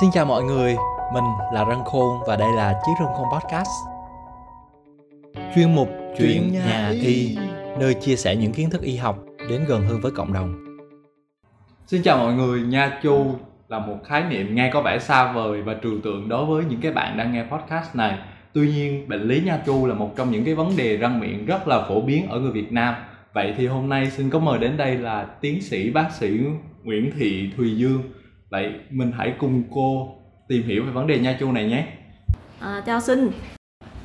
Xin chào mọi người, mình là Rân Khôn và đây là Chiếc Rân Khôn Podcast. Chuyên mục Chuyện nhà y, nơi chia sẻ những kiến thức y học đến gần hơn với cộng đồng. Xin chào mọi người, nha chu là một khái niệm nghe có vẻ xa vời và trừu tượng đối với những cái bạn đang nghe podcast này. Tuy nhiên, bệnh lý nha chu là một trong những cái vấn đề răng miệng rất là phổ biến ở người Việt Nam. Vậy thì hôm nay xin có mời đến đây là tiến sĩ bác sĩ Nguyễn Thị Thùy Dương. Vậy mình hãy cùng cô tìm hiểu về vấn đề nha chu này nhé. À, chào xin,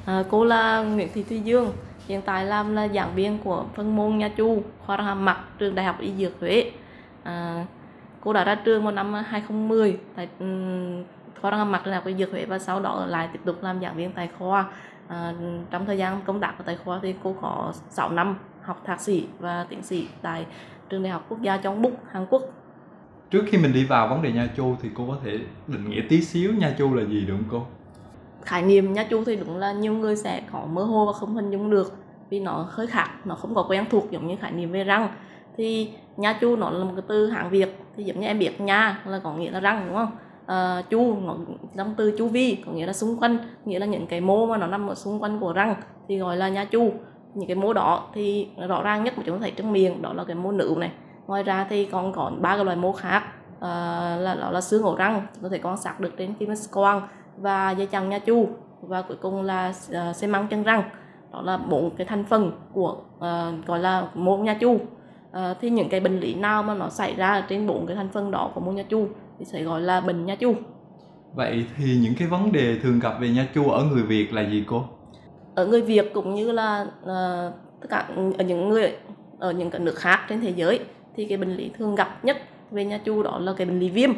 à, cô là Nguyễn Thị Thùy Dương, hiện tại làm là giảng viên của phân môn nha chu khoa răng hàm mặt trường Đại học Y Dược Huế. À, cô đã ra trường vào năm 2010 tại um, khoa răng hàm mặt trường Đại học Y Dược Huế và sau đó lại tiếp tục làm giảng viên tại khoa. À, trong thời gian công tác ở tại khoa thì cô có 6 năm học thạc sĩ và tiến sĩ tại trường Đại học Quốc gia Trong Búc, Hàn Quốc. Trước khi mình đi vào vấn đề nha chu thì cô có thể định nghĩa tí xíu nha chu là gì được không cô? khái niệm nha chu thì đúng là nhiều người sẽ có mơ hồ và không hình dung được vì nó hơi khác nó không có quen thuộc giống như khái niệm về răng. Thì nha chu nó là một cái từ hạng việt thì giống như em biết nha là có nghĩa là răng đúng không? À, chu nó trong từ chu vi có nghĩa là xung quanh nghĩa là những cái mô mà nó nằm ở xung quanh của răng thì gọi là nha chu. Những cái mô đó thì rõ ràng nhất mà chúng ta thấy trong miệng đó là cái mô nữ này ngoài ra thì còn có ba cái loại mô khác à, là đó là xương ổ răng có thể quan sát được trên phim X quang và dây chằng nha chu và cuối cùng là uh, xi măng chân răng. Đó là bốn cái thành phần của uh, gọi là mô nha chu. Uh, thì những cái bệnh lý nào mà nó xảy ra trên bốn cái thành phần đó của mô nha chu thì sẽ gọi là bệnh nha chu. Vậy thì những cái vấn đề thường gặp về nha chu ở người Việt là gì cô? ở người Việt cũng như là uh, tất cả ở những người ở những cái nước khác trên thế giới thì cái bệnh lý thường gặp nhất về nha chu đó là cái bệnh lý viêm.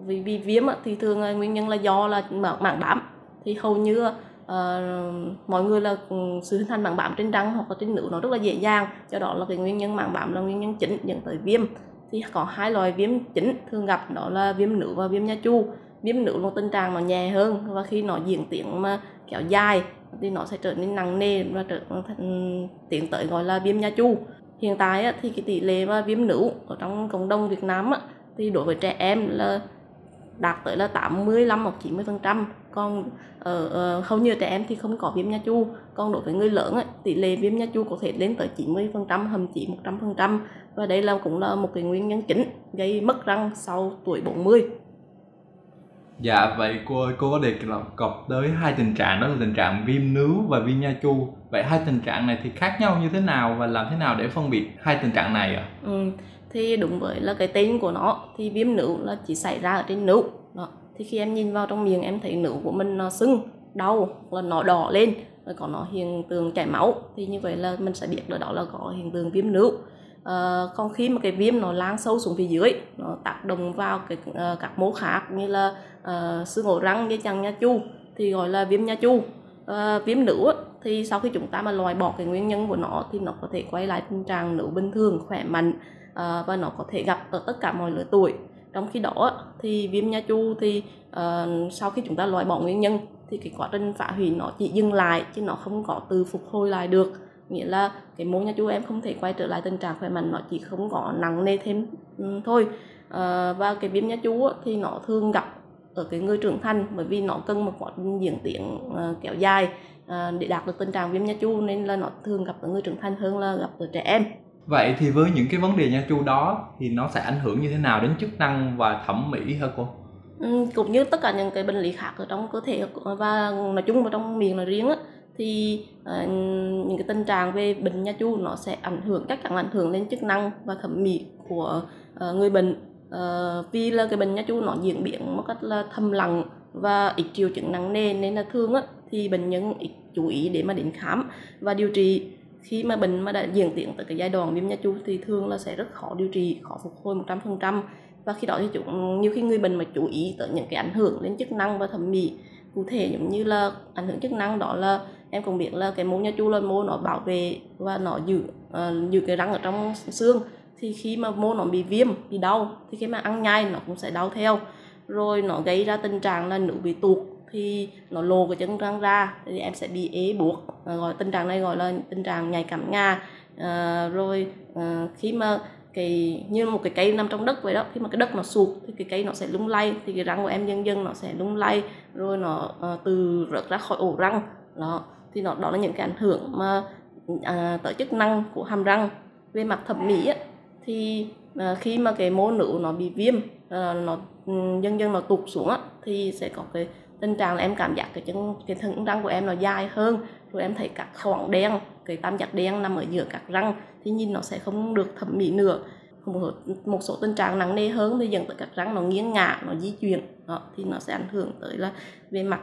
Vì vì viêm thì thường nguyên nhân là do là mảng mảng bám. Thì hầu như uh, mọi người là ừ, sự hình thành mảng bám trên răng hoặc là trên nữ nó rất là dễ dàng. Do đó là cái nguyên nhân mảng bám là nguyên nhân chính dẫn tới viêm. Thì có hai loại viêm chính thường gặp đó là viêm nữ và viêm nha chu viêm nữ là tình trạng nó nhẹ hơn và khi nó diễn tiến mà kéo dài thì nó sẽ trở nên nặng nề và trở thành ừ, tiến tới gọi là viêm nha chu hiện tại á, thì cái tỷ lệ mà viêm nữ ở trong cộng đồng Việt Nam á, thì đối với trẻ em là đạt tới là 85 hoặc 90 phần trăm. Còn ở hầu như trẻ em thì không có viêm nha chu. Còn đối với người lớn ấy, tỷ lệ viêm nha chu có thể lên tới 90 phần trăm thậm chí 100 phần trăm. Và đây là cũng là một cái nguyên nhân chính gây mất răng sau tuổi 40 Dạ vậy cô ơi, cô có đề cập tới hai tình trạng đó là tình trạng viêm nướu và viêm nha chu. Vậy hai tình trạng này thì khác nhau như thế nào và làm thế nào để phân biệt hai tình trạng này ạ? ừ. thì đúng với là cái tên của nó thì viêm nướu là chỉ xảy ra ở trên nướu. đó. thì khi em nhìn vào trong miệng em thấy nướu của mình nó sưng đau là nó đỏ lên rồi có nó hiện tượng chảy máu thì như vậy là mình sẽ biết là đó là có hiện tượng viêm nướu à, còn khi mà cái viêm nó lan sâu xuống phía dưới nó tác động vào cái uh, các mô khác như là uh, xương ổ răng dây chằng nha chu thì gọi là viêm nha chu. Uh, viêm nữ thì sau khi chúng ta mà loại bỏ cái nguyên nhân của nó thì nó có thể quay lại tình trạng nữ bình thường khỏe mạnh uh, và nó có thể gặp ở tất cả mọi lứa tuổi. Trong khi đó thì viêm nha chu thì uh, sau khi chúng ta loại bỏ nguyên nhân thì cái quá trình phá hủy nó chỉ dừng lại chứ nó không có từ phục hồi lại được nghĩa là cái môn nha chu em không thể quay trở lại tình trạng khỏe mạnh nó chỉ không có nặng nề thêm um, thôi à, và cái viêm nha chu á, thì nó thường gặp ở cái người trưởng thành bởi vì nó cần một quá trình diễn tiến uh, kéo dài uh, để đạt được tình trạng viêm nha chu nên là nó thường gặp ở người trưởng thành hơn là gặp ở trẻ em Vậy thì với những cái vấn đề nha chu đó thì nó sẽ ảnh hưởng như thế nào đến chức năng và thẩm mỹ hả cô? Ừ, cũng như tất cả những cái bệnh lý khác ở trong cơ thể và nói chung vào trong miệng là riêng á thì uh, những cái tình trạng về bệnh nha chu nó sẽ ảnh hưởng chắc chắn ảnh hưởng lên chức năng và thẩm mỹ của uh, người bệnh. Uh, vì là cái bệnh nha chu nó diễn biến một cách là thầm lặng và ít triệu chứng nặng nề nên là thường á thì bệnh nhân ít chú ý để mà đến khám và điều trị. Khi mà bệnh mà đã diễn tiến tới cái giai đoạn viêm nha chu thì thường là sẽ rất khó điều trị khó phục hồi 100% và khi đó thì chúng nhiều khi người bệnh mà chú ý tới những cái ảnh hưởng lên chức năng và thẩm mỹ cụ thể giống như là ảnh hưởng chức năng đó là em cũng biết là cái mô nha chu là mô nó bảo vệ và nó giữ uh, giữ cái răng ở trong xương. Thì khi mà mô nó bị viêm bị đau thì khi mà ăn nhai nó cũng sẽ đau theo. Rồi nó gây ra tình trạng là nữ bị tuột thì nó lồ cái chân răng ra thì em sẽ bị ế buộc. À, gọi tình trạng này gọi là tình trạng nhạy cảm nga à, ờ, rồi à, khi mà cái như một cái cây nằm trong đất vậy đó khi mà cái đất nó sụt thì cái cây nó sẽ lung lay thì cái răng của em dần dần nó sẽ lung lay. Rồi nó uh, từ rớt ra khỏi ổ răng. Đó thì nó đó là những cái ảnh hưởng mà à, tới chức năng của hàm răng về mặt thẩm mỹ á, thì à, khi mà cái mô nữ nó bị viêm à, nó ừ, dần dần nó tụt xuống á, thì sẽ có cái tình trạng là em cảm giác cái chân cái thân răng của em nó dài hơn rồi em thấy các khoảng đen cái tam giác đen nằm ở giữa các răng thì nhìn nó sẽ không được thẩm mỹ nữa. Một, một số tình trạng nặng nề hơn thì dẫn tới các răng nó nghiêng ngả nó di chuyển. Đó, thì nó sẽ ảnh hưởng tới là về mặt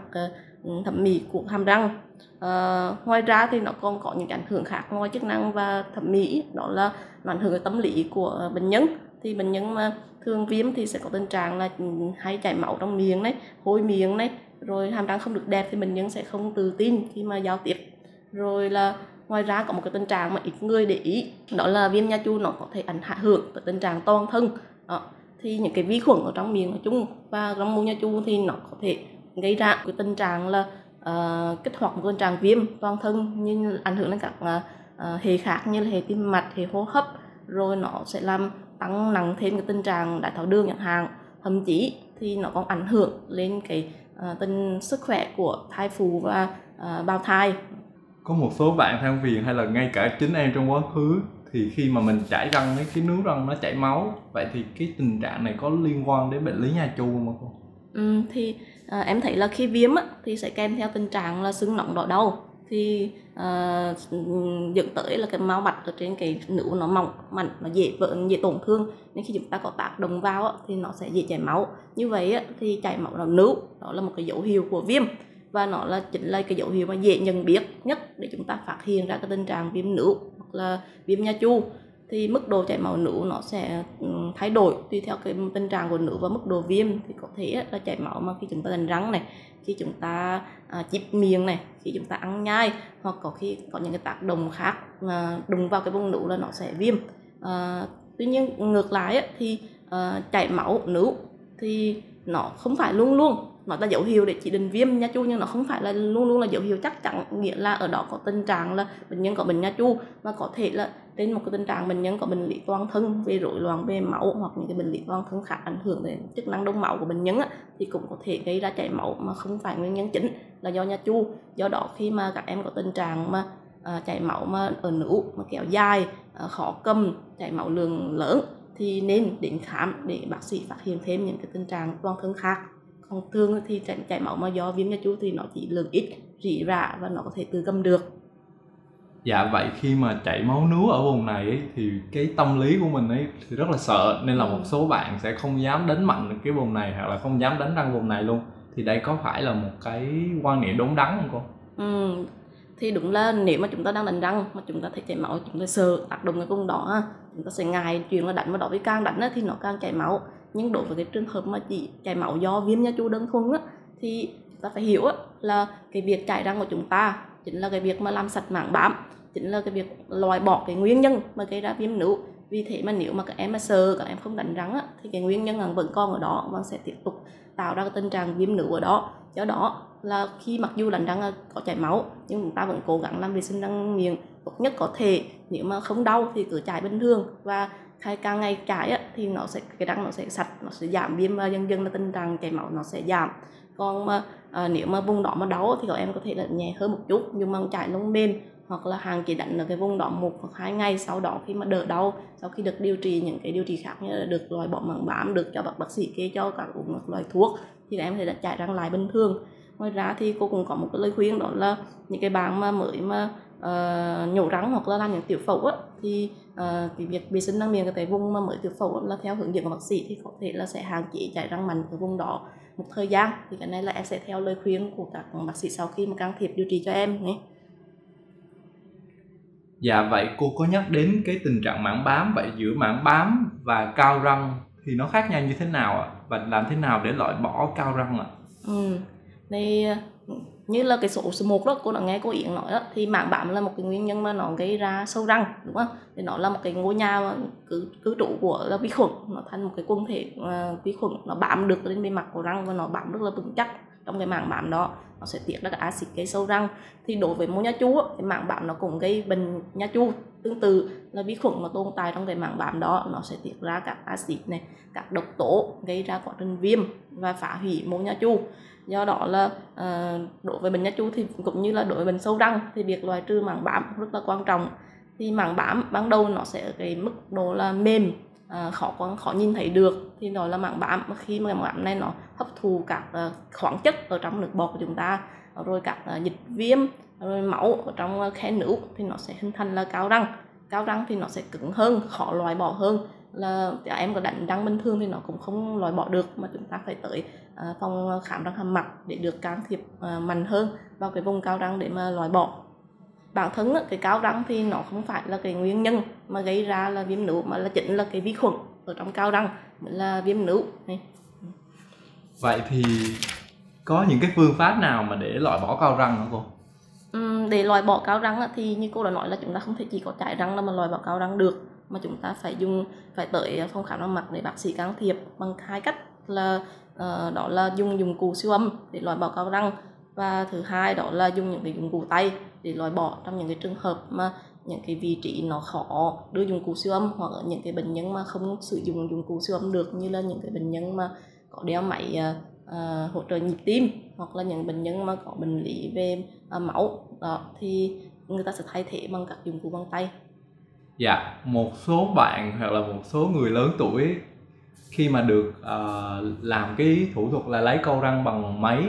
uh, thẩm mỹ của hàm răng. Ờ, ngoài ra thì nó còn có những ảnh hưởng khác ngoài chức năng và thẩm mỹ, đó là nó ảnh hưởng tới tâm lý của bệnh nhân thì bệnh nhân mà thường viêm thì sẽ có tình trạng là ừ, hay chảy máu trong miệng đấy hôi miệng đấy rồi hàm răng không được đẹp thì bệnh nhân sẽ không tự tin khi mà giao tiếp rồi là ngoài ra có một cái tình trạng mà ít người để ý, đó là viêm nha chu nó có thể ảnh hưởng tới tình trạng toàn thân, đó. thì những cái vi khuẩn ở trong miệng nói chung và trong môn nha chu thì nó có thể gây ra cái tình trạng là uh, kích hoạt một tình trạng viêm toàn thân như ảnh hưởng đến các uh, hệ khác như là hệ tim mạch hệ hô hấp rồi nó sẽ làm tăng nặng thêm cái tình trạng đái tháo đường chẳng hạn thậm chí thì nó còn ảnh hưởng lên cái uh, tình sức khỏe của thai phụ và uh, bào thai có một số bạn than phiền hay là ngay cả chính em trong quá khứ thì khi mà mình chảy răng ấy cái nướu răng nó chảy máu vậy thì cái tình trạng này có liên quan đến bệnh lý nha chu không cô? Ừ, thì à, em thấy là khi viêm á, thì sẽ kèm theo tình trạng là sưng nóng đỏ đầu. Thì à, dẫn tới là cái máu mạch ở trên cái nướu nó mỏng mạnh nó dễ vỡ dễ tổn thương. Nên khi chúng ta có tác động vào á, thì nó sẽ dễ chảy máu. Như vậy á, thì chảy máu là nướu đó là một cái dấu hiệu của viêm. Và nó là chính là cái dấu hiệu mà dễ nhận biết nhất để chúng ta phát hiện ra cái tình trạng viêm nữ hoặc là viêm nha chu thì mức độ chảy máu nữ nó sẽ ừ, thay đổi tùy theo cái tình trạng của nữ và mức độ viêm. Thì có thể là chảy máu mà khi chúng ta đánh răng này khi chúng ta à, chip miệng này khi chúng ta ăn nhai hoặc có khi có những cái tác động khác à, đụng vào cái vùng nữ là nó sẽ viêm. À, tuy nhiên ngược lại thì à, chảy máu nữ thì nó không phải luôn luôn nó là dấu hiệu để chỉ định viêm nha chu nhưng nó không phải là luôn luôn là dấu hiệu chắc chắn. Nghĩa là ở đó có tình trạng là bệnh nhân có bệnh nha chu mà có thể là trên một cái tình trạng bệnh nhân có bệnh lý toàn thân về rối loạn về máu hoặc những cái bệnh lý toàn thân khác ảnh hưởng đến chức năng đông máu của bệnh nhân á, thì cũng có thể gây ra chảy máu mà không phải nguyên nhân chính là do nha chu. Do đó khi mà các em có tình trạng mà à, chảy máu mà ở nữ mà kéo dài à, khó cầm chảy máu lượng lớn thì nên đến khám để bác sĩ phát hiện thêm những cái tình trạng toàn thân khác còn thường thì chảy, chảy máu mà do viêm nha chu thì nó chỉ lượng ít rỉ rả và nó có thể tự cầm được dạ vậy khi mà chảy máu nướu ở vùng này ấy, thì cái tâm lý của mình ấy thì rất là sợ nên là một ừ. số bạn sẽ không dám đánh mạnh cái vùng này hoặc là không dám đánh răng vùng này luôn thì đây có phải là một cái quan niệm đúng đắn không cô? Ừ, thì đúng là nếu mà chúng ta đang đánh răng mà chúng ta thấy chảy máu chúng ta sợ tác động cái vùng đó chúng ta sẽ ngại chuyện là đánh vào đó với càng đánh thì nó càng chảy máu nhưng đối với cái trường hợp mà chỉ chảy máu do viêm nha chu đơn thuần á thì chúng ta phải hiểu á là cái việc chảy răng của chúng ta chính là cái việc mà làm sạch mảng bám chính là cái việc loại bỏ cái nguyên nhân mà gây ra viêm nữ. Vì thế mà nếu mà các em mà sờ các em không đánh răng á, thì cái nguyên nhân vẫn còn ở đó và sẽ tiếp tục tạo ra cái tình trạng viêm nữ ở đó. Do đó là khi mặc dù đánh răng có chảy máu nhưng chúng ta vẫn cố gắng làm vệ sinh răng miệng tốt nhất có thể. Nếu mà không đau thì cứ chảy bình thường và khai càng ngày chảy á, thì nó sẽ cái răng nó sẽ sạch nó sẽ giảm viêm và dần dần là tình trạng chảy máu nó sẽ giảm. Còn mà à, nếu mà vùng đó mà đau thì các em có thể là nhẹ hơn một chút nhưng mà chảy lông mềm hoặc là hàng chỉ đánh ở cái vùng đó một hoặc hai ngày sau đó khi mà đỡ đau sau khi được điều trị những cái điều trị khác như là được loại bỏ mảng bám được cho bác bác sĩ kê cho các uống một loại thuốc thì các em sẽ chạy răng lại bình thường. Ngoài ra thì cô cũng có một cái lời khuyên đó là những cái bạn mà mới mà uh, nhổ răng hoặc là làm những tiểu phẫu á thì uh, cái việc vệ sinh răng miệng cái vùng mà mới tiểu phẫu là theo hướng dẫn của bác sĩ thì có thể là sẽ hạn chế chảy răng mạnh ở vùng đó một thời gian thì cái này là em sẽ theo lời khuyên của các bác sĩ sau khi mà can thiệp điều trị cho em nhé Dạ vậy cô có nhắc đến cái tình trạng mảng bám vậy giữa mảng bám và cao răng thì nó khác nhau như thế nào ạ? Và làm thế nào để loại bỏ cao răng ạ? Ừ, đây như là cái số số 1 đó cô đã nghe cô Yến nói đó thì mảng bám là một cái nguyên nhân mà nó gây ra sâu răng đúng không? Thì nó là một cái ngôi nhà cứ cứ trụ của là vi khuẩn nó thành một cái quần thể uh, vi khuẩn nó bám được lên bề mặt của răng và nó bám rất là vững chắc trong cái mảng bám đó. Nó sẽ tiết ra cái axit gây sâu răng. Thì đối với mô nha chu cái mảng bám nó cũng gây bệnh nha chu tương tự là vi khuẩn mà tồn tại trong cái mảng bám đó nó sẽ tiết ra các axit này các độc tố gây ra quá trình viêm và phá hủy mô nha chu do đó là uh, đối với bệnh nha chu thì cũng như là đối với bệnh sâu răng thì việc loại trừ mảng bám rất là quan trọng. Thì mảng bám ban đầu nó sẽ ở cái mức độ là mềm uh, khó khó khó nhìn thấy được. Thì đó là mảng bám khi mà mảng bám này nó hấp thụ các uh, khoáng chất ở trong nước bọt của chúng ta rồi các uh, dịch viêm rồi máu ở trong khe nữ thì nó sẽ hình thành là cao răng. Cao răng thì nó sẽ cứng hơn khó loại bỏ hơn là em có đánh răng bình thường thì nó cũng không loại bỏ được mà chúng ta phải tới uh, phòng khám răng hàm mặt để được can thiệp uh, mạnh hơn vào cái vùng cao răng để mà loại bỏ. Bản thân cái cao răng thì nó không phải là cái nguyên nhân mà gây ra là viêm nữ mà là chính là cái vi khuẩn ở trong cao răng là viêm này. Vậy thì có những cái phương pháp nào mà để loại bỏ cao răng hả cô? Ừ, để loại bỏ cao răng thì như cô đã nói là chúng ta không thể chỉ có chải răng là mà loại bỏ cao răng được mà chúng ta phải dùng phải tới ờ, phòng khám răng mặt để bác sĩ can thiệp bằng hai cách là uh, đó là dùng dụng cụ siêu âm để loại bỏ cao răng và thứ hai đó là dùng những cái dụng cụ tay để loại bỏ trong những cái trường hợp mà những cái vị trí nó khó đưa dụng cụ siêu âm hoặc là những cái bệnh nhân mà không sử dụng dụng cụ siêu âm được như là những cái bệnh nhân mà có đeo máy uh, hỗ trợ nhịp tim hoặc là những bệnh nhân mà có bệnh lý về uh, máu đó thì người ta sẽ thay thế bằng các dụng cụ bằng tay dạ một số bạn hoặc là một số người lớn tuổi khi mà được uh, làm cái thủ thuật là lấy câu răng bằng máy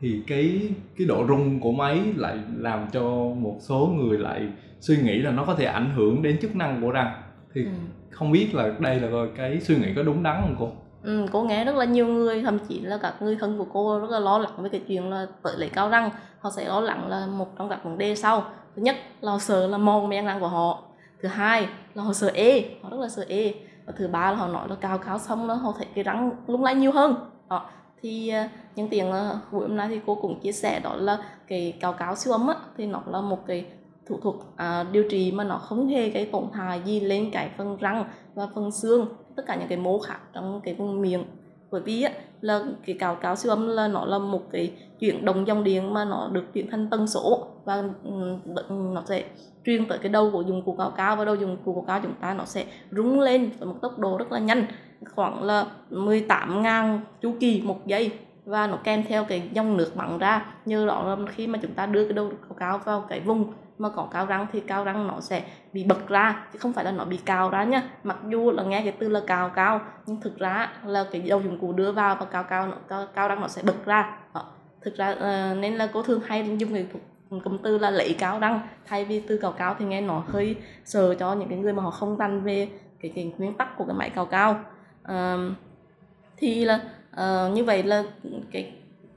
thì cái cái độ rung của máy lại làm cho một số người lại suy nghĩ là nó có thể ảnh hưởng đến chức năng của răng thì ừ. không biết là đây là cái suy nghĩ có đúng đắn không cô? Ừ, cô nghe rất là nhiều người thậm chí là các người thân của cô rất là lo lắng với cái chuyện là tới lấy cao răng họ sẽ lo lắng là một trong các vấn đề sau thứ nhất là sợ là mòn men răng của họ thứ hai là họ sợ ê họ rất là sợ ê. Và thứ ba là họ nói là cao cao xong là họ thấy cái răng lung lay nhiều hơn. Đó. Thì nhân những tiếng buổi hôm nay thì cô cũng chia sẻ đó là cái cao cáo siêu âm á thì nó là một cái thủ thuật à, điều trị mà nó không hề cái tổn hại gì lên cái phần răng và phần xương tất cả những cái mô khác trong cái vùng miệng. Bởi vì á, là cái cao cáo siêu âm là nó là một cái chuyển động dòng điện mà nó được chuyển thành tần số và nó sẽ truyền tới cái đầu của dụng cụ cao cao và đầu dụng cụ cao cao chúng ta nó sẽ rung lên với một tốc độ rất là nhanh khoảng là 18.000 chu kỳ một giây và nó kèm theo cái dòng nước bắn ra như đó là khi mà chúng ta đưa cái đầu cao cao vào cái vùng mà có cao răng thì cao răng nó sẽ bị bật ra chứ không phải là nó bị cao ra nhá mặc dù là nghe cái từ là cao cao nhưng thực ra là cái đầu dụng cụ đưa vào và cao cao nó cao, cao răng nó sẽ bật ra đó. thực ra uh, nên là cô thường hay dùng cái cụm từ là lấy cao răng thay vì từ cao cao thì nghe nó hơi sợ cho những cái người mà họ không rành về cái, cái nguyên tắc của cái máy cao cao à, thì là à, như vậy là cái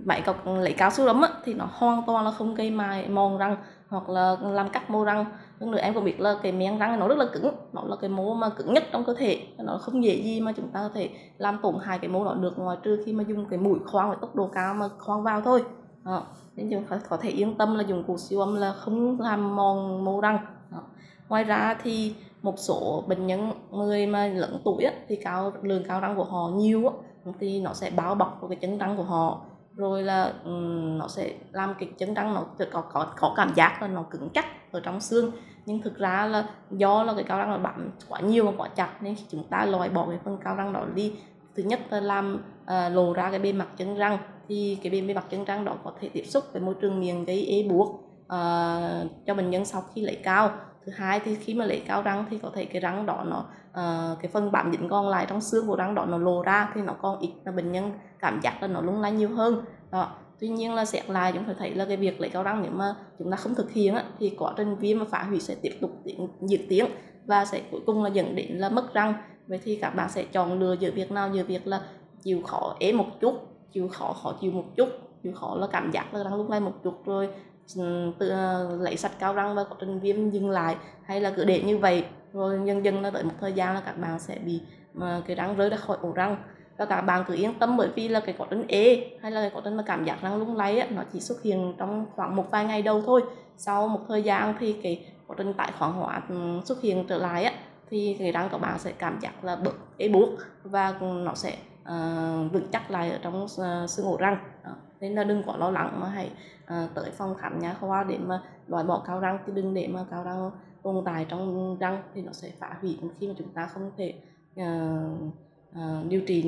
máy cọc lấy cao su lắm á, thì nó hoàn toàn là không gây mài mòn răng hoặc là làm cắt mô răng. Hơn nữa em cũng biết là cái miếng răng nó rất là cứng nó là cái mô mà cứng nhất trong cơ thể nó không dễ gì mà chúng ta có thể làm tổn hại cái mô đó được ngoài trừ khi mà dùng cái mũi khoan với tốc độ cao mà khoan vào thôi. À nên chúng ta có thể yên tâm là dùng cụ siêu âm là không làm mòn mô răng. Đó. ngoài ra thì một số bệnh nhân người mà lớn tuổi á, thì cao lượng cao răng của họ nhiều á, thì nó sẽ bao bọc vào cái chân răng của họ. Rồi là um, nó sẽ làm cái chân răng nó có có có cảm giác là nó cứng chắc ở trong xương. Nhưng thực ra là do là cái cao răng nó bám quá nhiều và quá chặt nên chúng ta loại bỏ cái phần cao răng đó đi. Thứ nhất là làm uh, lộ ra cái bề mặt chân răng thì cái bề mặt chân răng đó có thể tiếp xúc với môi trường miệng gây ế buộc uh, cho bệnh nhân sau khi lấy cao. Thứ hai thì khi mà lấy cao răng thì có thể cái răng đó nó uh, cái phần bám dính còn lại trong xương của răng đó nó lộ ra thì nó còn ít là bệnh nhân cảm giác là nó lung lay nhiều hơn. Đó tuy nhiên là xét lại chúng ta thấy là cái việc lấy cao răng nếu mà chúng ta không thực hiện á, thì quá trình viêm và phá hủy sẽ tiếp tục tiến, diễn tiến và sẽ cuối cùng là dẫn đến là mất răng. Vậy thì các bạn sẽ chọn lựa giữa việc nào? Giữa việc là chịu khó ế một chút chịu khó khó chịu một chút chịu khó là cảm giác là răng lung lay một chút rồi ừ, tự ờ, lấy sạch cao răng và quá trình viêm dừng lại hay là cứ để như vậy. Rồi dần dần nó tới một thời gian là các bạn sẽ bị mà cái răng rơi ra khỏi ổ răng. Và các bạn cứ yên tâm bởi vì là cái quá trình ế hay là cái quá trình mà cảm giác răng lung lay á, nó chỉ xuất hiện trong khoảng một vài ngày đầu thôi. Sau một thời gian thì cái quá trình tái khoảng hóa ừ, xuất hiện trở lại á, thì cái răng của bạn sẽ cảm giác là bực ế buộc và nó sẽ uh, vững chắc lại ở trong uh, xương ổ răng đó. nên là đừng có lo lắng mà hãy uh, tới phòng khám nha khoa để mà loại bỏ cao răng chứ đừng để mà cao răng tồn tại trong răng thì nó sẽ phá hủy khi mà chúng ta không thể uh, uh, điều trị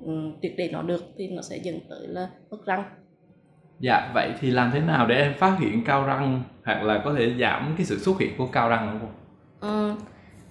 um, triệt để nó được thì nó sẽ dẫn tới là mất răng. Dạ vậy thì làm thế nào để em phát hiện cao răng hoặc là có thể giảm cái sự xuất hiện của cao răng không? Ừ,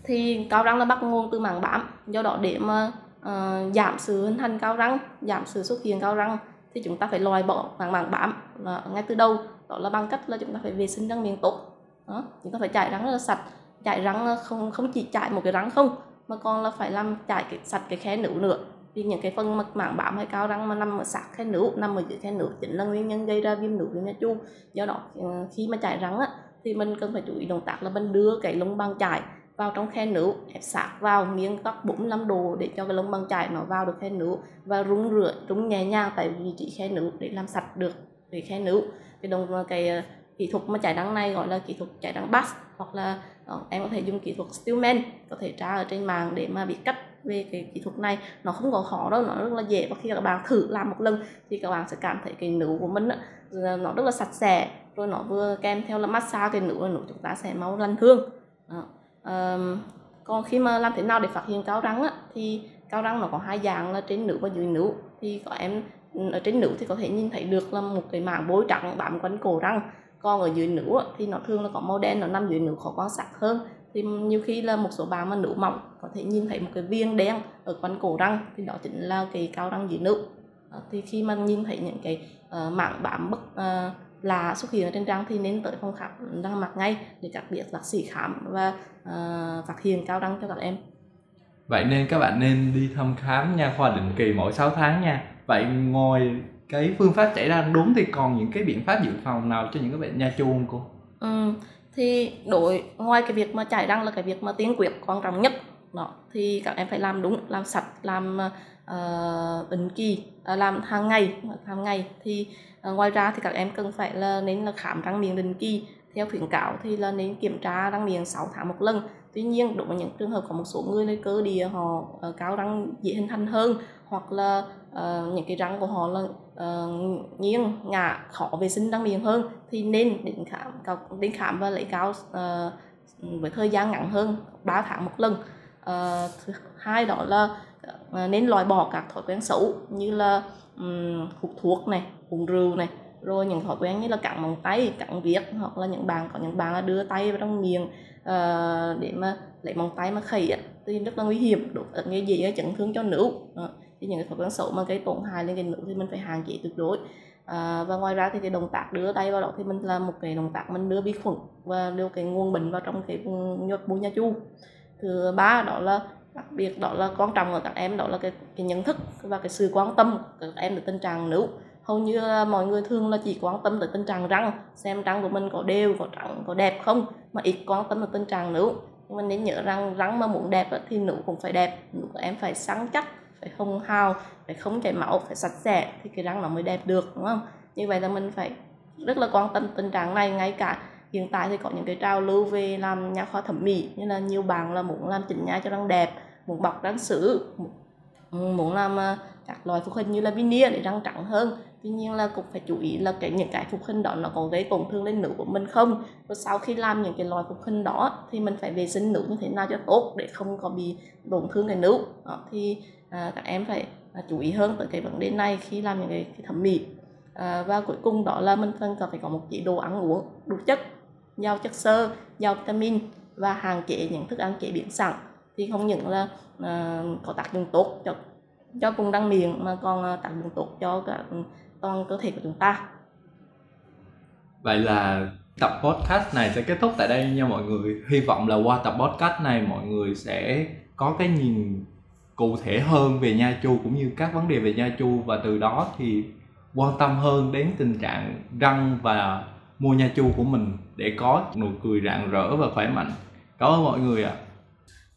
thì cao răng là bắt nguồn từ mảng bám. Do đó để mà uh, giảm sự hình thành cao răng giảm sự xuất hiện cao răng thì chúng ta phải loại bỏ mảng mảng bám là ngay từ đầu. Đó là bằng cách là chúng ta phải vệ sinh răng miệng tốt. Đó chúng ta phải chải răng rất là sạch. Chải răng không không chỉ chải một cái răng không mà còn là phải làm chải cái sạch cái khe nướu nữa. Vì những cái phần mặt mảng bám hay cao răng mà nằm ở sát khe nướu nằm ở dưới khe nướu chính là nguyên nhân gây ra viêm nướu viêm nha chu do đó ừ, khi mà chải răng á thì mình cần phải chú ý động tác là mình đưa cái lông băng chải vào trong khe nữ, ép sát vào nghiêng góc 45 độ để cho cái lông băng chải nó vào được khe nữ và rung rửa rung nhẹ nhàng tại vị trí khe nữ để làm sạch được cái khe nữ cái đồng ờ, cái ờ, kỹ thuật mà chải đắng này gọi là kỹ thuật chải đắng bass hoặc là đó, em có thể dùng kỹ thuật steelman có thể tra ở trên mạng để mà biết cách về cái kỹ thuật này. Nó không có khó đâu nó rất là dễ và khi các bạn thử làm một lần thì các bạn sẽ cảm thấy cái nữ của mình đó, nó rất là sạch sẽ. Rồi nó vừa kèm theo là massage cái nữ là nữ chúng ta sẽ máu lành hương đó. Um, còn khi mà làm thế nào để phát hiện cao răng á, thì cao răng nó có hai dạng là trên nữ và dưới nữ. Thì có em ừ, ở trên nữ thì có thể nhìn thấy được là một cái mảng bối trắng bám quanh cổ răng. Còn ở dưới nữ thì nó thường là có màu đen nó nằm dưới nữ khó quan sát hơn. Thì nhiều khi là một số bạn mà nữ mỏng có thể nhìn thấy một cái viên đen ở quanh cổ răng thì đó chính là cái cao răng dưới nữ. Ờ, thì khi mà nhìn thấy những cái uh, mảng bám bất uh, là xuất hiện ở trên răng thì nên tới phòng khám răng mặt ngay để các biết bác sĩ khám và uh, phát hiện cao răng cho các em. Vậy nên các bạn nên đi thăm khám nha khoa định kỳ mỗi 6 tháng nha. Vậy ngoài cái phương pháp chảy răng đúng thì còn những cái biện pháp dự phòng nào cho những cái bệnh nha chu không cô? Ừ, thì đối ngoài cái việc mà chảy răng là cái việc mà tiên quyết quan trọng nhất đó thì các em phải làm đúng làm sạch làm uh, định kỳ uh, làm hàng ngày hàng ngày. Thì uh, ngoài ra thì các em cần phải là nên là khám răng miệng định kỳ. Theo khuyến cáo thì là nên kiểm tra răng miệng 6 tháng một lần. Tuy nhiên đối với những trường hợp có một số người lên cơ địa họ uh, cao răng dễ hình thành hơn hoặc là uh, những cái răng của họ là uh, nghiêng ngả khó vệ sinh răng miệng hơn thì nên đến khám đến khám và lấy cao uh, với thời gian ngắn hơn 3 tháng một lần. Ờ, thứ hai đó là ờ, nên loại bỏ các thói quen xấu như là um, hút thuốc này uống rượu này rồi những thói quen như là cắn móng tay cắn viết hoặc là những bạn có những bạn là đưa tay vào trong miệng uh, để mà lấy móng tay mà khẩy thì rất là nguy hiểm đột ở cái gì chấn thương cho nữ. Uh, thì những cái thói quen xấu mà gây tổn hại lên cái nữ thì mình phải hạn chế tuyệt đối. À, và ngoài ra thì cái động tác đưa tay vào đó thì mình là một cái động tác mình đưa vi khuẩn và đưa cái nguồn bệnh vào trong cái nhột bù nha chu thứ ba đó là đặc biệt đó là quan trọng ở các em đó là cái, cái nhận thức và cái sự quan tâm của các em được tình trạng nữ. Hầu như mọi người thường là chỉ quan tâm tới tình trạng răng xem răng của mình có đều có trắng có đẹp không mà ít quan tâm tới tình trạng nữ. Nhưng mà nên nhớ rằng răng mà muốn đẹp thì nữ cũng phải đẹp nữ của em phải sáng chắc phải hồng hào phải không chảy máu phải sạch sẽ thì cái răng nó mới đẹp được đúng không? Như vậy là mình phải rất là quan tâm tình trạng này ngay cả hiện tại thì có những cái trào lưu về làm nha khoa thẩm mỹ như là nhiều bạn là muốn làm chỉnh nha cho răng đẹp muốn bọc răng sứ muốn làm à, các loại phục hình như là veneer để răng trắng hơn. Tuy nhiên là cũng phải chú ý là cái những cái phục hình đó nó có gây tổn thương lên nữ của mình không? Và sau khi làm những cái loại phục hình đó thì mình phải vệ sinh nữ như thế nào cho tốt để không có bị tổn thương cái nữ? Đó, thì à, các em phải à, chú ý hơn tới cái vấn đề này khi làm những cái, cái thẩm mỹ. À, và cuối cùng đó là mình cần phải có một chế độ ăn uống đủ chất giàu chất xơ giàu vitamin và hạn chế những thức ăn chế biến sẵn. Thì không những là uh, có tác dụng tốt cho cho vùng răng miệng mà còn uh, tác dụng tốt cho cả ừ, toàn cơ thể của chúng ta. Vậy là tập podcast này sẽ kết thúc tại đây nha mọi người. Hy vọng là qua tập podcast này mọi người sẽ có cái nhìn cụ thể hơn về nha chu cũng như các vấn đề về nha chu. Và từ đó thì quan tâm hơn đến tình trạng răng và mua nha chu của mình để có nụ cười rạng rỡ và khỏe mạnh. Cảm ơn mọi người ạ.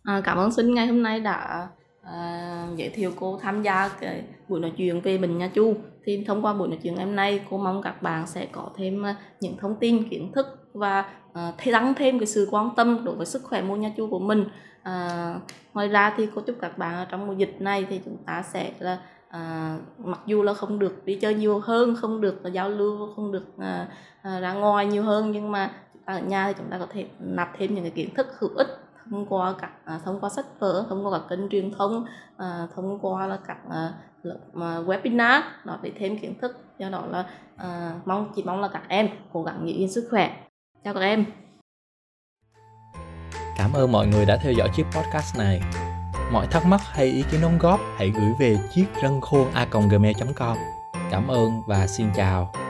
À. à, cảm ơn sinh ngày hôm nay đã à, giới thiệu cô tham gia cái buổi nói chuyện về bệnh nha chu. Thì thông qua buổi nói chuyện hôm nay cô mong các bạn sẽ có thêm à, những thông tin kiến thức và à, uh, tăng thêm cái sự quan tâm đối với sức khỏe mua nha chu của mình. Uh, ngoài ra thì cô chúc các bạn trong mùa dịch này thì chúng ta sẽ là à, mặc dù là không được đi chơi nhiều hơn không được giao lưu không được à, à, ra ngoài nhiều hơn nhưng mà ở nhà thì chúng ta có thể nạp thêm những cái kiến thức hữu ích thông qua các à, thông qua sách vở thông qua các kênh truyền thông à, thông qua là các à, à, webinar đó để thêm kiến thức. Do đó là à, mong chỉ mong là các em cố gắng giữ gìn sức khỏe. Chào các em! Cảm ơn mọi người đã theo dõi chiếc podcast này mọi thắc mắc hay ý kiến đóng góp hãy gửi về chiếc răng khô a gmail com. Cảm ơn và xin chào.